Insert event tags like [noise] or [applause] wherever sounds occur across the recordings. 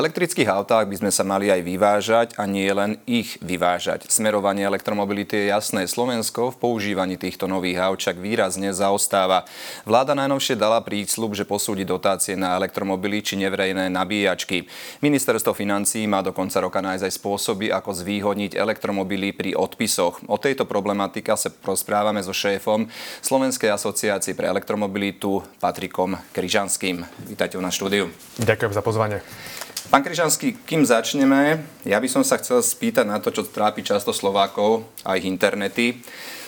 elektrických autách by sme sa mali aj vyvážať a nie len ich vyvážať. Smerovanie elektromobility je jasné. Slovensko v používaní týchto nových aut však výrazne zaostáva. Vláda najnovšie dala prísľub, že posúdi dotácie na elektromobily či neverejné nabíjačky. Ministerstvo financí má do konca roka nájsť aj spôsoby, ako zvýhodniť elektromobily pri odpisoch. O tejto problematika sa rozprávame so šéfom Slovenskej asociácie pre elektromobilitu Patrikom Kryžanským. Vítajte nás štúdiu. Ďakujem za pozvanie. Pán Kryžanský, kým začneme, ja by som sa chcel spýtať na to, čo trápi často Slovákov a ich internety.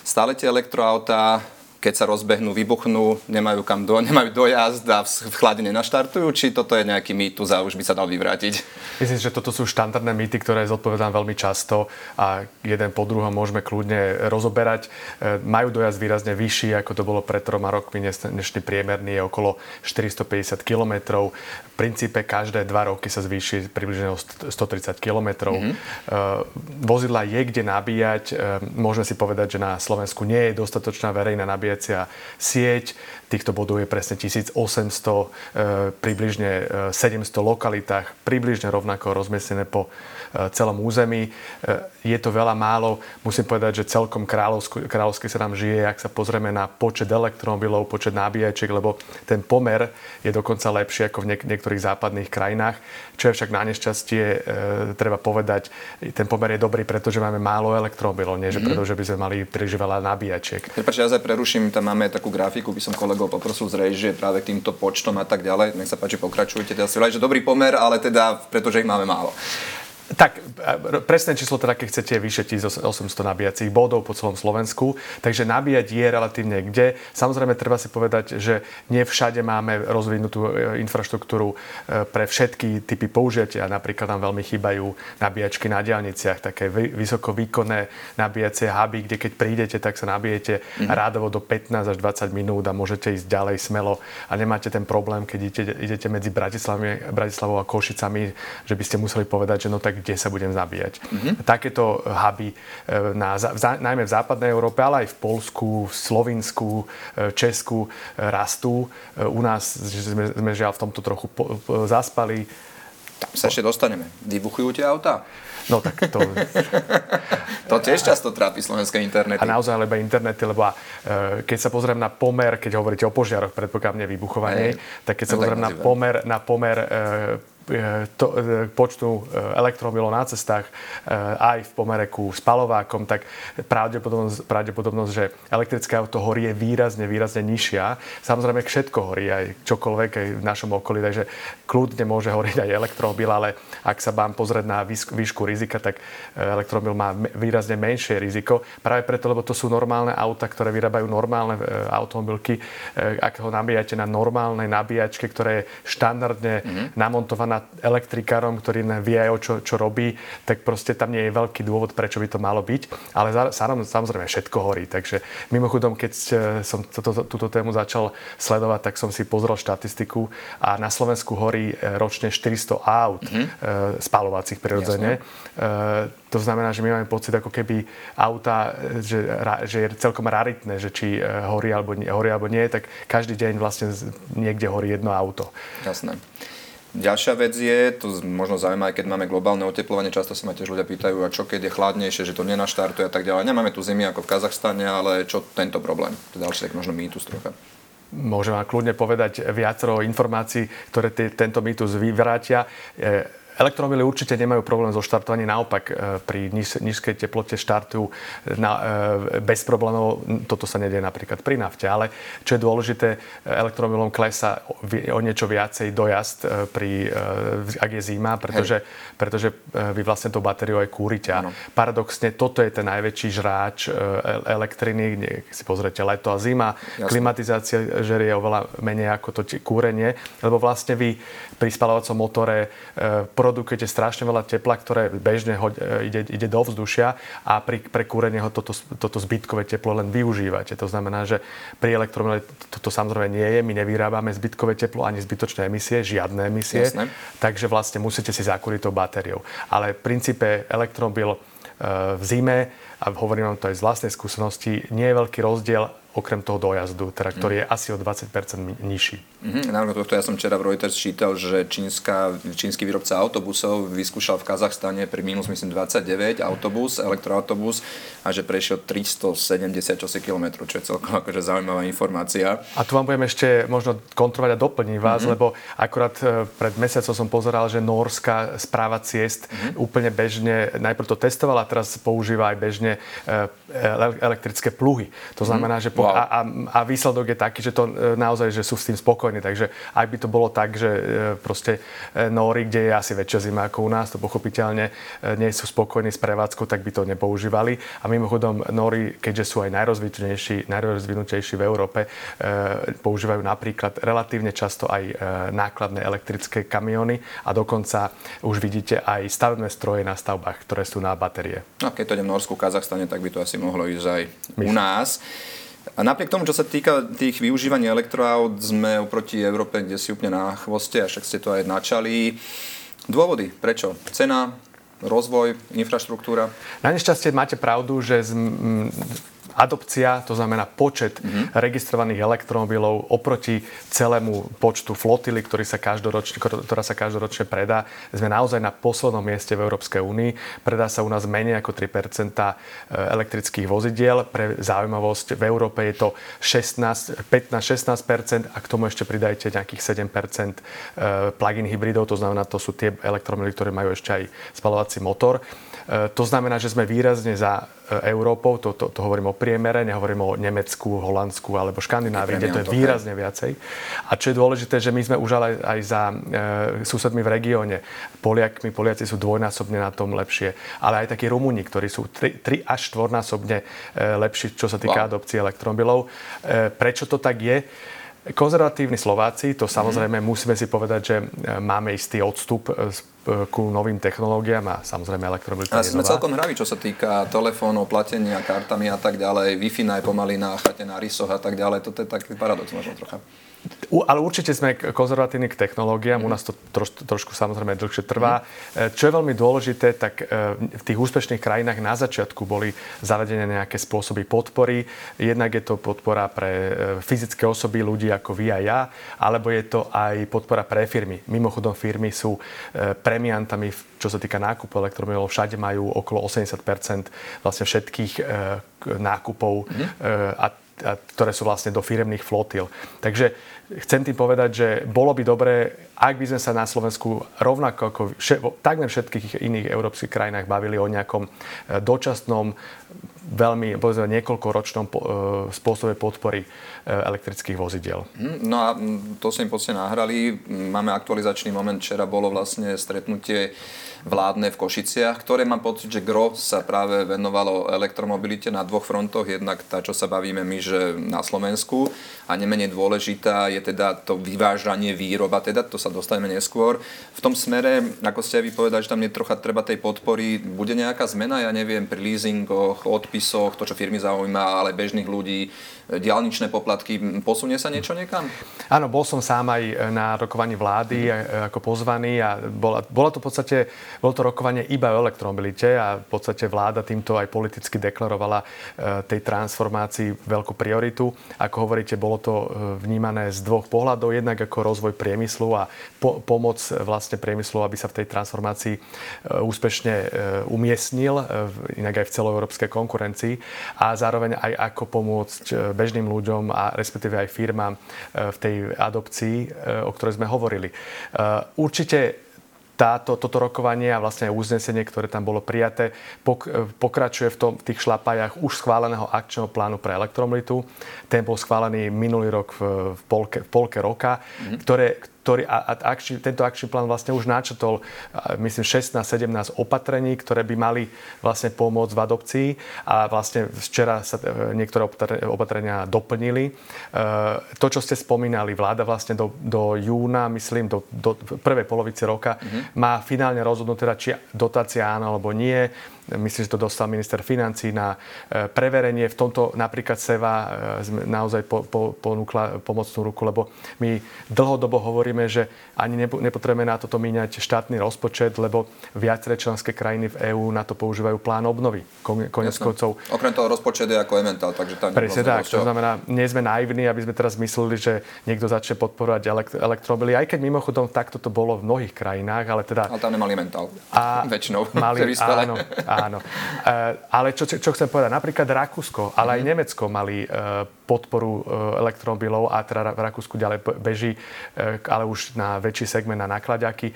Stále tie elektroautá keď sa rozbehnú, vybuchnú, nemajú kam do, [laughs] nemajú dojazd a v chlade nenaštartujú, či toto je nejaký mýtus a už by sa dal vyvrátiť? Myslím, že toto sú štandardné mýty, ktoré zodpovedám veľmi často a jeden po druhom môžeme kľudne rozoberať. E, majú dojazd výrazne vyšší, ako to bolo pred troma rokmi. Dnešný priemerný je okolo 450 km. V princípe každé dva roky sa zvýši približne o 130 km. Mm-hmm. Vozidla je kde nabíjať. E, môžeme si povedať, že na Slovensku nie je dostatočná verejná nabíjať nabíjacia sieť. Týchto bodov je presne 1800, e, približne 700 e, lokalitách, približne rovnako rozmiestnené po e, celom území. Je to veľa málo. Musím povedať, že celkom kráľovsky sa nám žije, ak sa pozrieme na počet elektromobilov, počet nabíjačiek, lebo ten pomer je dokonca lepší ako v niek- niektorých západných krajinách. Čo je však na nešťastie, e, treba povedať, ten pomer je dobrý, pretože máme málo elektromobilov, nie že mm-hmm. preto, že by sme mali príliš veľa nabíjačiek. Prepač, ja sa preruším, tam máme takú grafiku, by som kolegov poprosil zrejť, že práve týmto počtom a tak ďalej. Nech sa páči, pokračujte. Teda si že dobrý pomer, ale teda pretože ich máme málo. Tak, presné číslo teda, keď chcete, vyše 1800 nabíjacích bodov po celom Slovensku. Takže nabíjať je relatívne kde. Samozrejme, treba si povedať, že nie všade máme rozvinutú e, infraštruktúru e, pre všetky typy použitia. Napríklad nám veľmi chýbajú nabíjačky na diálniciach, také vysoko výkonné nabíjacie huby, kde keď prídete, tak sa nabijete mm-hmm. rádovo do 15 až 20 minút a môžete ísť ďalej smelo a nemáte ten problém, keď idete, idete medzi Bratislavou a Košicami, že by ste museli povedať, že no tak kde sa budem zabíjať. Mm-hmm. Takéto huby e, na, najmä v západnej Európe, ale aj v Polsku, v Slovinsku, e, Česku e, rastú. U nás sme, sme žiaľ v tomto trochu po, po, zaspali. Tam sa ešte dostaneme. Vybuchujú tie autá? No tak to... [laughs] to tiež často trápi slovenské internety. A naozaj lebo internety, lebo keď sa pozriem na pomer, keď hovoríte o požiaroch, predpokladne vybuchovanie, tak keď sa no, pozriem na pomer, na pomer E, to, e, počtu e, elektromobilov na cestách aj v pomere ku spalovákom, tak pravdepodobnosť, pravdepodobnosť, že elektrické auto horí je výrazne, výrazne nižšia. Samozrejme všetko horí, aj čokoľvek aj v našom okolí, takže kľudne môže horiť aj elektromobil, ale ak sa vám pozrieť na výšku rizika, tak elektromobil má výrazne menšie riziko. Práve preto, lebo to sú normálne auta, ktoré vyrábajú normálne automobilky. Ak ho nabíjate na normálnej nabíjačke, ktorá je štandardne mm-hmm. namontovaná na elektrikárom, ktorý vie aj o čo, čo robí, tak proste tam nie je veľký dôvod, prečo by to malo byť. Ale samozrejme všetko horí. Takže mimochodom, keď e, som toto, túto tému začal sledovať, tak som si pozrel štatistiku a na Slovensku horí e, ročne 400 aut mm-hmm. spalovacích prirodzene. Jasne. To znamená, že my máme pocit, ako keby auta, že, že je celkom raritné, že či horí alebo, nie, horí alebo nie, tak každý deň vlastne niekde horí jedno auto. Jasné. Ďalšia vec je, to možno zaujímavé, keď máme globálne oteplovanie, často sa ma tiež ľudia pýtajú, a čo keď je chladnejšie, že to nenaštartuje a tak ďalej. Nemáme tu zimy ako v Kazachstane, ale čo tento problém? To je ďalší tak možno mýtus trocha. Môžem vám kľudne povedať viacero informácií, ktoré t- tento mýtus vyvrátia. E, Elektromobily určite nemajú problém so štartovaním, naopak e, pri nízkej teplote štartujú na, e, bez problémov. Toto sa nedie napríklad pri nafte, ale čo je dôležité, elektromobilom klesa o niečo viacej dojazd, e, pri, ak je zima, pretože, pretože vy vlastne tú batériu aj kúrite. Ano. Paradoxne, toto je ten najväčší žráč elektriny, kde si pozriete leto a zima. Jasne. Klimatizácia žerie oveľa menej ako to kúrenie, lebo vlastne vy pri spalovacom motore produkujete strašne veľa tepla, ktoré bežne ho, e, ide, ide do vzdušia a pri, pre kúrenie ho toto, toto zbytkové teplo len využívate. To znamená, že pri elektromile toto samozrejme nie je. My nevyrábame zbytkové teplo ani zbytočné emisie, žiadne emisie. Jasne. Takže vlastne musíte si zakúriť tou batériou. Ale v princípe elektromobil e, v zime, a hovorím vám to aj z vlastnej skúsenosti, nie je veľký rozdiel okrem toho dojazdu, teda, ktorý je asi o 20% nižší. Mm-hmm. Napríklad tohto ja som včera v Reuters čítal, že čínska, čínsky výrobca autobusov vyskúšal v Kazachstane pri minus myslím 29 autobus, elektroautobus a že prešiel 370 km, čo je celkom akože zaujímavá informácia. A tu vám budem ešte možno kontrolovať a doplniť vás, mm-hmm. lebo akurát e, pred mesiacom som pozeral, že Norska správa ciest mm-hmm. úplne bežne, najprv to testovala, teraz používa aj bežne e, elektrické pluhy. To znamená, mm-hmm. že wow. a, a, a výsledok je taký, že to e, naozaj, že sú s tým spokojní. Takže ak by to bolo tak, že e, proste e, Nóri, kde je asi väčšia zima ako u nás, to pochopiteľne nie sú spokojní s prevádzkou, tak by to nepoužívali. A mimochodom Nóri, keďže sú aj najrozvinutejší, najrozvinutejší v Európe, používajú napríklad relatívne často aj nákladné elektrické kamiony a dokonca už vidíte aj stavebné stroje na stavbách, ktoré sú na batérie. No, keď to ide v Norsku, Kazachstane, tak by to asi mohlo ísť aj u nás. A napriek tomu, čo sa týka tých využívaní elektroaut, sme oproti Európe, kde si úplne na chvoste, a však ste to aj načali. Dôvody, prečo? Cena, rozvoj, infraštruktúra? Na nešťastie máte pravdu, že adopcia, to znamená počet mm-hmm. registrovaných elektromobilov oproti celému počtu flotily, ktorý sa každoročne, ktorá sa každoročne predá, sme naozaj na poslednom mieste v Európskej únii. Predá sa u nás menej ako 3 e, elektrických vozidiel. Pre zaujímavosť v Európe je to 16, 15-16% a k tomu ešte pridajte nejakých 7 e, plug-in hybridov, to znamená, to sú tie elektromobily, ktoré majú ešte aj spalovací motor. E, to znamená, že sme výrazne za Európou, to, to, to hovorím o priemere, nehovorím o Nemecku, Holandsku alebo Škandinávii, kde to je výrazne viacej. A čo je dôležité, že my sme už ale aj za e, susedmi v regióne. Poliakmi, Poliaci sú dvojnásobne na tom lepšie, ale aj takí Rumúni, ktorí sú 3, až 4-násobne e, lepší, čo sa týka wow. adopcie elektromobilov. E, prečo to tak je? Konzervatívni Slováci, to samozrejme mm. musíme si povedať, že e, máme istý odstup e, ku novým technológiám a samozrejme elektromobilita je sme nová. celkom hraví, čo sa týka telefónov, platenia kartami a tak ďalej. Wi-Fi aj pomaly na chate, na rysoch a tak ďalej. Toto je taký paradox možno trocha. Ale určite sme konzervatívni k technológiám, u nás to troš, trošku samozrejme dlhšie trvá. Mm. Čo je veľmi dôležité, tak e, v tých úspešných krajinách na začiatku boli zavedené nejaké spôsoby podpory. Jednak je to podpora pre e, fyzické osoby, ľudí ako vy a ja, alebo je to aj podpora pre firmy. Mimochodom firmy sú premiantami, čo sa týka nákupu elektromobilov. Všade majú okolo 80 vlastne všetkých nákupov mm. a ktoré sú vlastne do firemných flotil. Takže chcem tým povedať, že bolo by dobré, ak by sme sa na Slovensku rovnako ako v takmer všetkých iných európskych krajinách bavili o nejakom e, dočasnom, veľmi, povedzme, niekoľkoročnom e, spôsobe podpory e, elektrických vozidiel. Hm, no a to sa im podstate nahrali. Máme aktualizačný moment. Včera bolo vlastne stretnutie vládne v Košiciach, ktoré mám pocit, že gro sa práve venovalo elektromobilite na dvoch frontoch. Jednak tá, čo sa bavíme my, že na Slovensku a nemenej dôležitá je teda to vyvážanie výroba, teda to sa dostaneme neskôr. V tom smere, ako ste aj vypovedali, že tam je trocha treba tej podpory, bude nejaká zmena, ja neviem, pri leasingoch, odpisoch, to, čo firmy zaujíma, ale bežných ľudí, diálničné poplatky, posunie sa niečo niekam? Áno, bol som sám aj na rokovaní vlády mm. ako pozvaný a bola, bola to v podstate bolo to rokovanie iba o elektromobilite a v podstate vláda týmto aj politicky deklarovala e, tej transformácii veľkú prioritu. Ako hovoríte, bolo to e, vnímané z dvoch pohľadov. Jednak ako rozvoj priemyslu a po, pomoc vlastne priemyslu, aby sa v tej transformácii e, úspešne umiestnil, inak aj v celoeurópskej konkurencii a zároveň aj ako pomôcť bežným ľuďom a respektíve aj firmám v tej adopcii, o ktorej sme hovorili. Určite táto, toto rokovanie a vlastne aj uznesenie, ktoré tam bolo prijaté, pok, pokračuje v, tom, v tých šlapajach už schváleného akčného plánu pre elektromobilitu. Ten bol schválený minulý rok v, v, polke, v polke roka, mm-hmm. ktoré, ktorý, a, a akčný, tento akčný plán vlastne už načetol, myslím, 16-17 opatrení, ktoré by mali vlastne pomôcť v adopcii a vlastne včera sa e, niektoré opatrenia doplnili. E, to, čo ste spomínali, vláda vlastne do, do júna, myslím, do, do prvej polovice roka mm-hmm. má finálne rozhodnúť teda, či dotácia áno alebo nie myslím, že to dostal minister financí na e, preverenie. V tomto napríklad SEVA naozaj po, po, ponúkla pomocnú ruku, lebo my dlhodobo hovoríme hovoríme, že ani nepotrebujeme na toto míňať štátny rozpočet, lebo viaceré členské krajiny v EÚ na to používajú plán obnovy. Konec koncov. Okrem toho rozpočet je ako ementál, takže tam Presne tak, to znamená, nie sme naivní, aby sme teraz mysleli, že niekto začne podporovať elekt- elektromobily, aj keď mimochodom takto to bolo v mnohých krajinách, ale teda... Ale tam nemali mentál. A [laughs] väčšinou. Mali, áno, áno. E, ale čo, čo chcem povedať, napríklad Rakúsko, ale aj mhm. Nemecko mali e, podporu e, elektromobilov a teda v Rakúsku ďalej beží, ale už na väčší segment na nakladiaky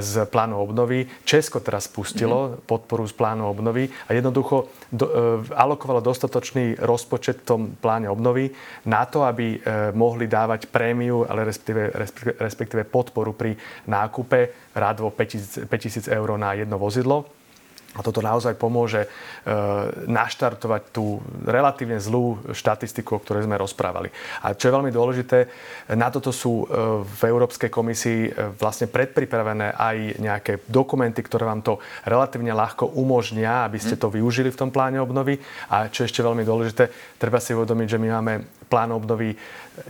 z plánu obnovy. Česko teraz spustilo mm-hmm. podporu z plánu obnovy a jednoducho do, alokovalo dostatočný rozpočet v tom pláne obnovy na to, aby mohli dávať prémiu, ale respektíve, respektíve podporu pri nákupe rádovo 5000 eur na jedno vozidlo a toto naozaj pomôže e, naštartovať tú relatívne zlú štatistiku, o ktorej sme rozprávali. A čo je veľmi dôležité, na toto sú e, v Európskej komisii e, vlastne predpripravené aj nejaké dokumenty, ktoré vám to relatívne ľahko umožnia, aby ste mhm. to využili v tom pláne obnovy. A čo je ešte veľmi dôležité, treba si uvedomiť, že my máme plán obnovy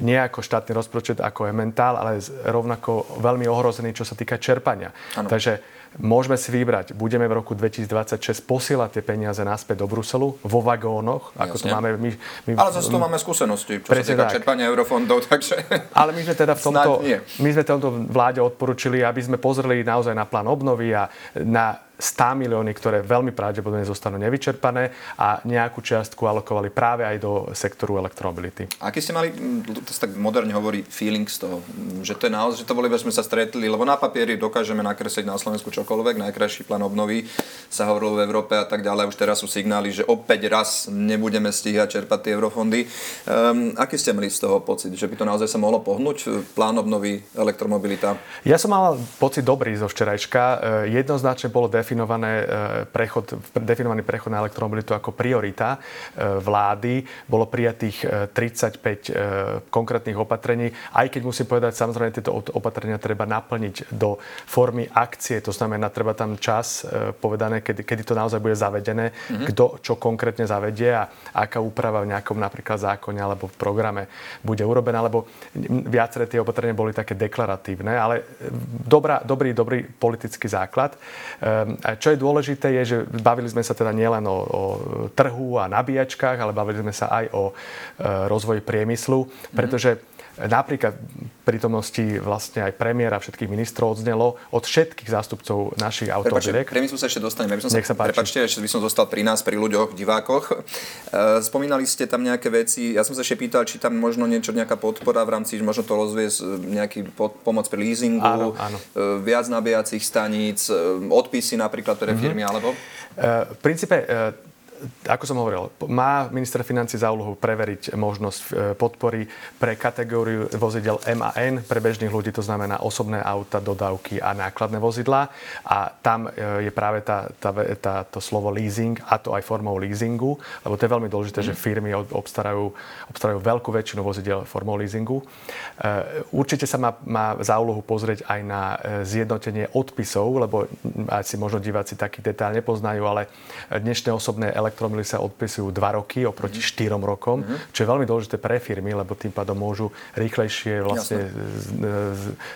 nie ako štátny rozpočet, ako je mentál, ale rovnako veľmi ohrozený, čo sa týka čerpania. Ano. Takže Môžeme si vybrať, budeme v roku 2026 posielať tie peniaze naspäť do Bruselu vo vagónoch, ako Jasne. to máme my. my Ale zase to máme skúsenosti, čo sa týka tak. čerpania eurofondov, [laughs] takže... Ale my sme teda v tomto, my sme tomto vláde odporučili, aby sme pozreli naozaj na plán obnovy a na 100 milióny, ktoré veľmi pravdepodobne zostanú nevyčerpané a nejakú čiastku alokovali práve aj do sektoru elektromobility. Aký ste mali, to sa tak moderne hovorí, feeling z toho, že to je naozaj, že to boli, sme sa stretli, lebo na papieri dokážeme nakresliť na Slovensku čokoľvek, najkrajší plán obnovy sa hovorilo v Európe a tak ďalej, už teraz sú signály, že opäť raz nebudeme stíhať čerpať tie eurofondy. Um, aký ste mali z toho pocit, že by to naozaj sa mohlo pohnúť, plán obnovy, elektromobilita? Ja som mal pocit dobrý zo včerajška. E, jednoznačne bolo def- definované e, prechod, definovaný prechod na elektromobilitu ako priorita e, vlády. Bolo prijatých 35 e, konkrétnych opatrení, aj keď musím povedať, samozrejme tieto opatrenia treba naplniť do formy akcie, to znamená, treba tam čas povedané, kedy, kedy to naozaj bude zavedené, mm-hmm. kto čo konkrétne zavedie a aká úprava v nejakom napríklad zákone alebo v programe bude urobená, lebo viaceré tie opatrenia boli také deklaratívne, ale dobrá, dobrý, dobrý politický základ. Čo je dôležité je, že bavili sme sa teda nielen o, o trhu a nabíjačkách, ale bavili sme sa aj o e, rozvoji priemyslu, pretože napríklad prítomnosti vlastne aj premiéra všetkých ministrov odznelo od všetkých zástupcov našich automobiliek. Priemyslu sa ešte dostaneme. By som Nech sa, sa prepačte, ešte by som zostal pri nás, pri ľuďoch, divákoch. E, spomínali ste tam nejaké veci. Ja som sa ešte pýtal, či tam možno niečo, nejaká podpora v rámci, možno to rozviesť nejaký pod, pomoc pri leasingu, áno, áno. E, viac nabíjacích staníc, e, odpisy napríklad pre mhm. firmy, mm-hmm. alebo? V princípe ako som hovoril, má minister financí za úlohu preveriť možnosť e, podpory pre kategóriu vozidel M a N pre bežných ľudí, to znamená osobné auta, dodávky a nákladné vozidlá. A tam e, je práve tá, tá, tá, to slovo leasing, a to aj formou leasingu, lebo to je veľmi dôležité, mm. že firmy obstarajú, obstarajú veľkú väčšinu vozidel formou leasingu. E, určite sa má, má za úlohu pozrieť aj na zjednotenie odpisov, lebo asi možno diváci taký detail nepoznajú, ale dnešné osobné elektromily sa odpisujú 2 roky oproti 4 mhm. rokom, mm-hmm. čo je veľmi dôležité pre firmy, lebo tým pádom môžu rýchlejšie vlastne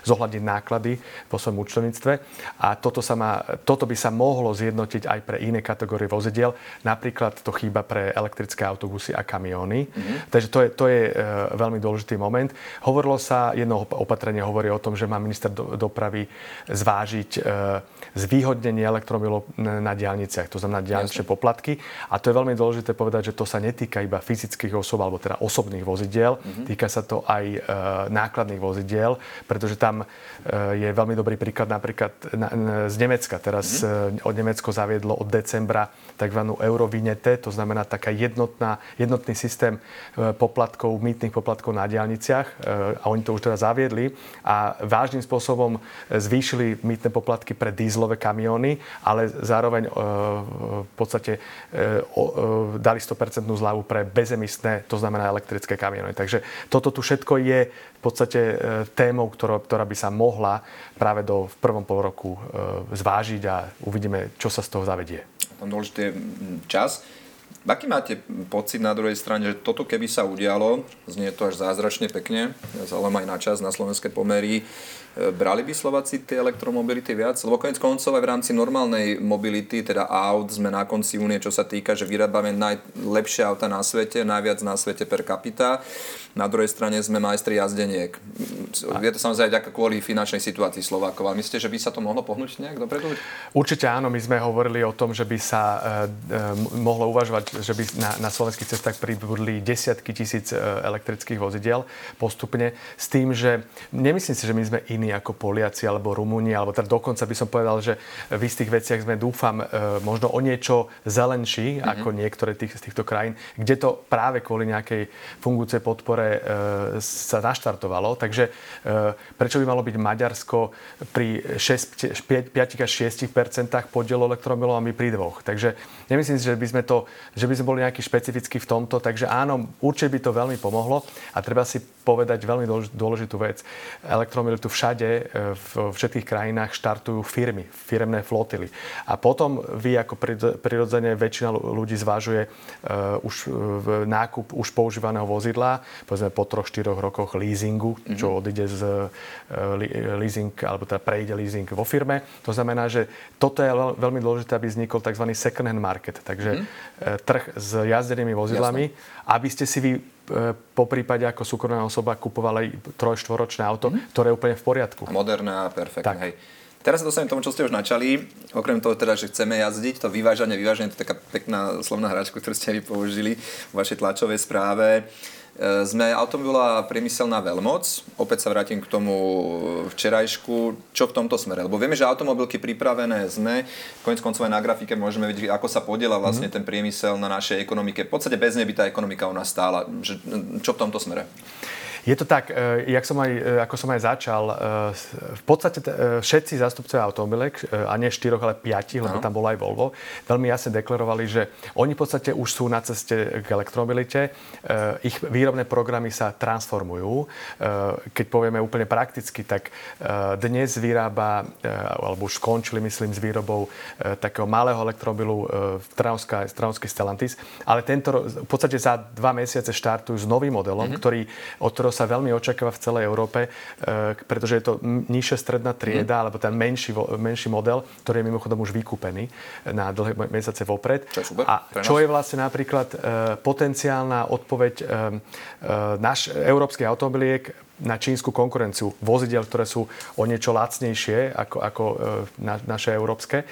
zohľadniť náklady vo svojom účtovníctve. A toto, sa má, toto by sa mohlo zjednotiť aj pre iné kategórie vozidiel. Napríklad to chýba pre elektrické autobusy a kamióny. Mm-hmm. Takže to je, to je e, veľmi dôležitý moment. Hovorilo sa, jedno opatrenie hovorí o tom, že má minister do, dopravy zvážiť e, zvýhodnenie elektromobilov na diálniciach, to znamená diálničné poplatky. A to je veľmi dôležité povedať, že to sa netýka iba fyzických osob alebo teda osobných vozidiel, mm-hmm. týka sa to aj e, nákladných vozidiel, pretože tam e, je veľmi dobrý príklad napríklad na, na, z Nemecka. Teraz mm-hmm. e, od Nemecko zaviedlo od decembra tzv. eurovinete, to znamená taká jednotná, jednotný systém e, poplatkov, mýtnych poplatkov na diálniciach e, a oni to už teda zaviedli a vážnym spôsobom zvýšili mýtne poplatky pre dízlové kamióny, ale zároveň e, v podstate dali 100% zľavu pre bezemisné, to znamená elektrické kamiony. Takže toto tu všetko je v podstate témou, ktorá, ktorá by sa mohla práve do v prvom pol roku zvážiť a uvidíme, čo sa z toho zavedie. Tam dôležitý je čas. Aký máte pocit na druhej strane, že toto keby sa udialo, znie to až zázračne pekne, zaujímavé aj na čas, na slovenské pomery, e, brali by Slováci tie elektromobility viac? Lebo konec koncov aj v rámci normálnej mobility, teda aut, sme na konci únie, čo sa týka, že vyrábame najlepšie auta na svete, najviac na svete per capita. Na druhej strane sme majstri jazdeniek. Je to samozrejme aj kvôli finančnej situácii Slovákov. A myslíte, že by sa to mohlo pohnúť nejak dopredu? Určite áno. My sme hovorili o tom, že by sa e, e, mohlo uvažovať, že by na, na slovenských cestách pribudli desiatky tisíc e, elektrických vozidiel postupne. S tým, že nemyslím si, že my sme iní ako Poliaci alebo Rumúni, alebo teda dokonca by som povedal, že v istých veciach sme, dúfam, e, možno o niečo zelenší mm-hmm. ako niektoré tých, z týchto krajín, kde to práve kvôli nejakej fungujúcej podpore e, sa naštartovalo. Takže prečo by malo byť Maďarsko pri 6, 5, 5 až 6 podielu elektromobilov a my pri dvoch. Takže nemyslím si, že by sme, to, že by sme boli nejaký špecifický v tomto. Takže áno, určite by to veľmi pomohlo a treba si povedať veľmi dôležitú vec. Elektromobilitu všade, e, v všetkých krajinách štartujú firmy, firemné flotily. A potom vy ako prirodzene väčšina ľudí zvážuje uh, už nákup už používaného vozidla, povedzme po troch, štyroch rokoch leasingu, mm-hmm. čo odíde z leasing, alebo teda prejde leasing vo firme. To znamená, že toto je veľmi dôležité, aby vznikol tzv. second hand market. Takže mm-hmm. Trh s jazdenými vozidlami, Jasne. aby ste si vy E, po prípade ako súkromná osoba kupovala trojštvoročné auto, mm-hmm. ktoré je úplne v poriadku. Moderné a perfektné, hej. Teraz sa dostanem tomu, čo ste už načali. Okrem toho teda, že chceme jazdiť, to vyvážanie, vyvážanie, to je taká pekná slovná hračka, ktorú ste vy použili v vašej tlačovej správe. E, sme automobilová priemyselná veľmoc. Opäť sa vrátim k tomu včerajšku. Čo v tomto smere? Lebo vieme, že automobilky pripravené sme. Konec koncov aj na grafike môžeme vidieť, ako sa podiela vlastne mm. ten priemysel na našej ekonomike. V podstate bez nej by tá ekonomika u nás stála. Čo v tomto smere? Je to tak, e, jak som aj, e, ako som aj začal, e, v podstate všetci zástupcovia automobilek, a nie štyroch, ale piatich, lebo tam bolo aj Volvo, veľmi jasne deklarovali, že oni v podstate už sú na ceste k elektromobilite. Ich výrobné programy sa transformujú. Keď povieme úplne prakticky, tak dnes vyrába, alebo už skončili, myslím, s výrobou takého malého elektromobilu Trnavský Stellantis, ale tento, v podstate za dva mesiace štartujú s novým modelom, mm-hmm. ktorý, od ktorého sa veľmi očakáva v celej Európe, e, pretože je to nižšia stredná trieda, mm. alebo ten menší, menší model, ktorý je mimochodom už vykúpený na dlhé mesiace vopred. Čo je super, A čo je vlastne napríklad e, potenciálna odpoveď e, naš, európskych automobiliek na čínsku konkurenciu vozidel, ktoré sú o niečo lacnejšie ako, ako na, naše európske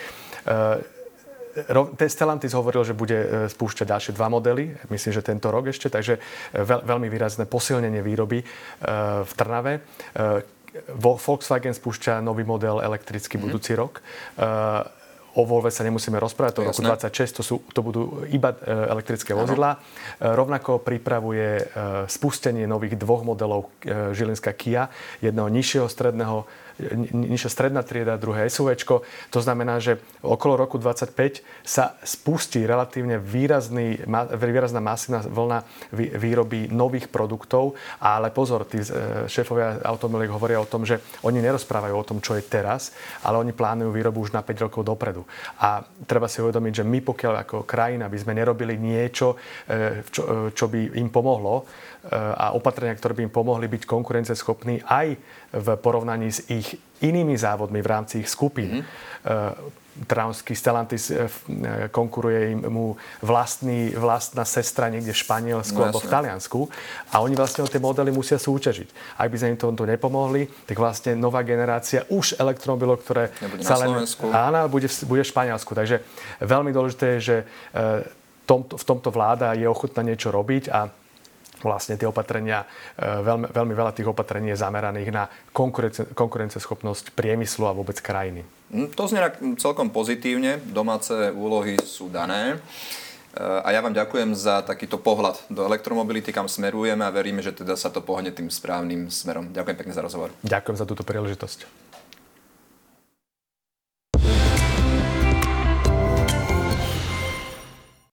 Stellantis hovoril, že bude e, spúšťať ďalšie dva modely, myslím, že tento rok ešte, takže e, veľ, veľmi výrazné posilnenie výroby e, v Trnave. Volkswagen spúšťa nový model elektrický mm-hmm. budúci rok. O Volve sa nemusíme rozprávať, to v roku 26 to, sú, to budú iba elektrické vozidlá. Rovnako pripravuje spustenie nových dvoch modelov Žilinská Kia, jedného nižšieho stredného nižšia stredná trieda, druhé SUV. To znamená, že okolo roku 25 sa spustí relatívne výrazný, výrazná masívna vlna výroby nových produktov, ale pozor, tí e, šéfovia automobiliek hovoria o tom, že oni nerozprávajú o tom, čo je teraz, ale oni plánujú výrobu už na 5 rokov dopredu. A treba si uvedomiť, že my pokiaľ ako krajina by sme nerobili niečo, e, čo, e, čo by im pomohlo, a opatrenia, ktoré by im pomohli byť konkurenceschopní aj v porovnaní s ich inými závodmi v rámci ich skupín. Mm-hmm. Traunsky Stellantis e, konkuruje im mu vlastný, vlastná sestra niekde v Španielsku no, alebo v Taliansku a oni vlastne o tie modely musia súťažiť. Ak by sme im tomto nepomohli, tak vlastne nová generácia už elektromobilov, ktoré Nebude sa len... Áno, bude, bude v Španielsku. Takže veľmi dôležité je, že tomto, v tomto vláda je ochotná niečo robiť a vlastne tie opatrenia, e, veľmi, veľmi veľa tých opatrení je zameraných na konkurenceschopnosť priemyslu a vôbec krajiny. Mm, to znie celkom pozitívne. Domáce úlohy sú dané. E, a ja vám ďakujem za takýto pohľad do elektromobility, kam smerujeme a veríme, že teda sa to pohne tým správnym smerom. Ďakujem pekne za rozhovor. Ďakujem za túto príležitosť.